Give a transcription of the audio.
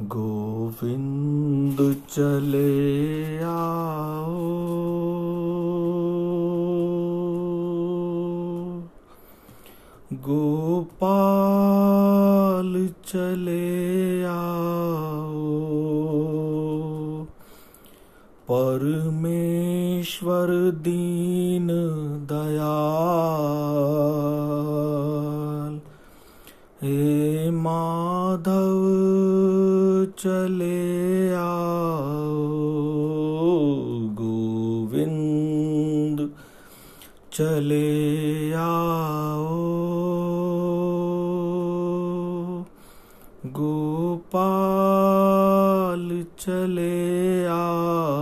गोविंद चले आओ। गोपाल चले आओ। परमेश्वर दीन दयाल। हे माधव चले आओ गोविंद। चले आओ गोपाल। चले आओ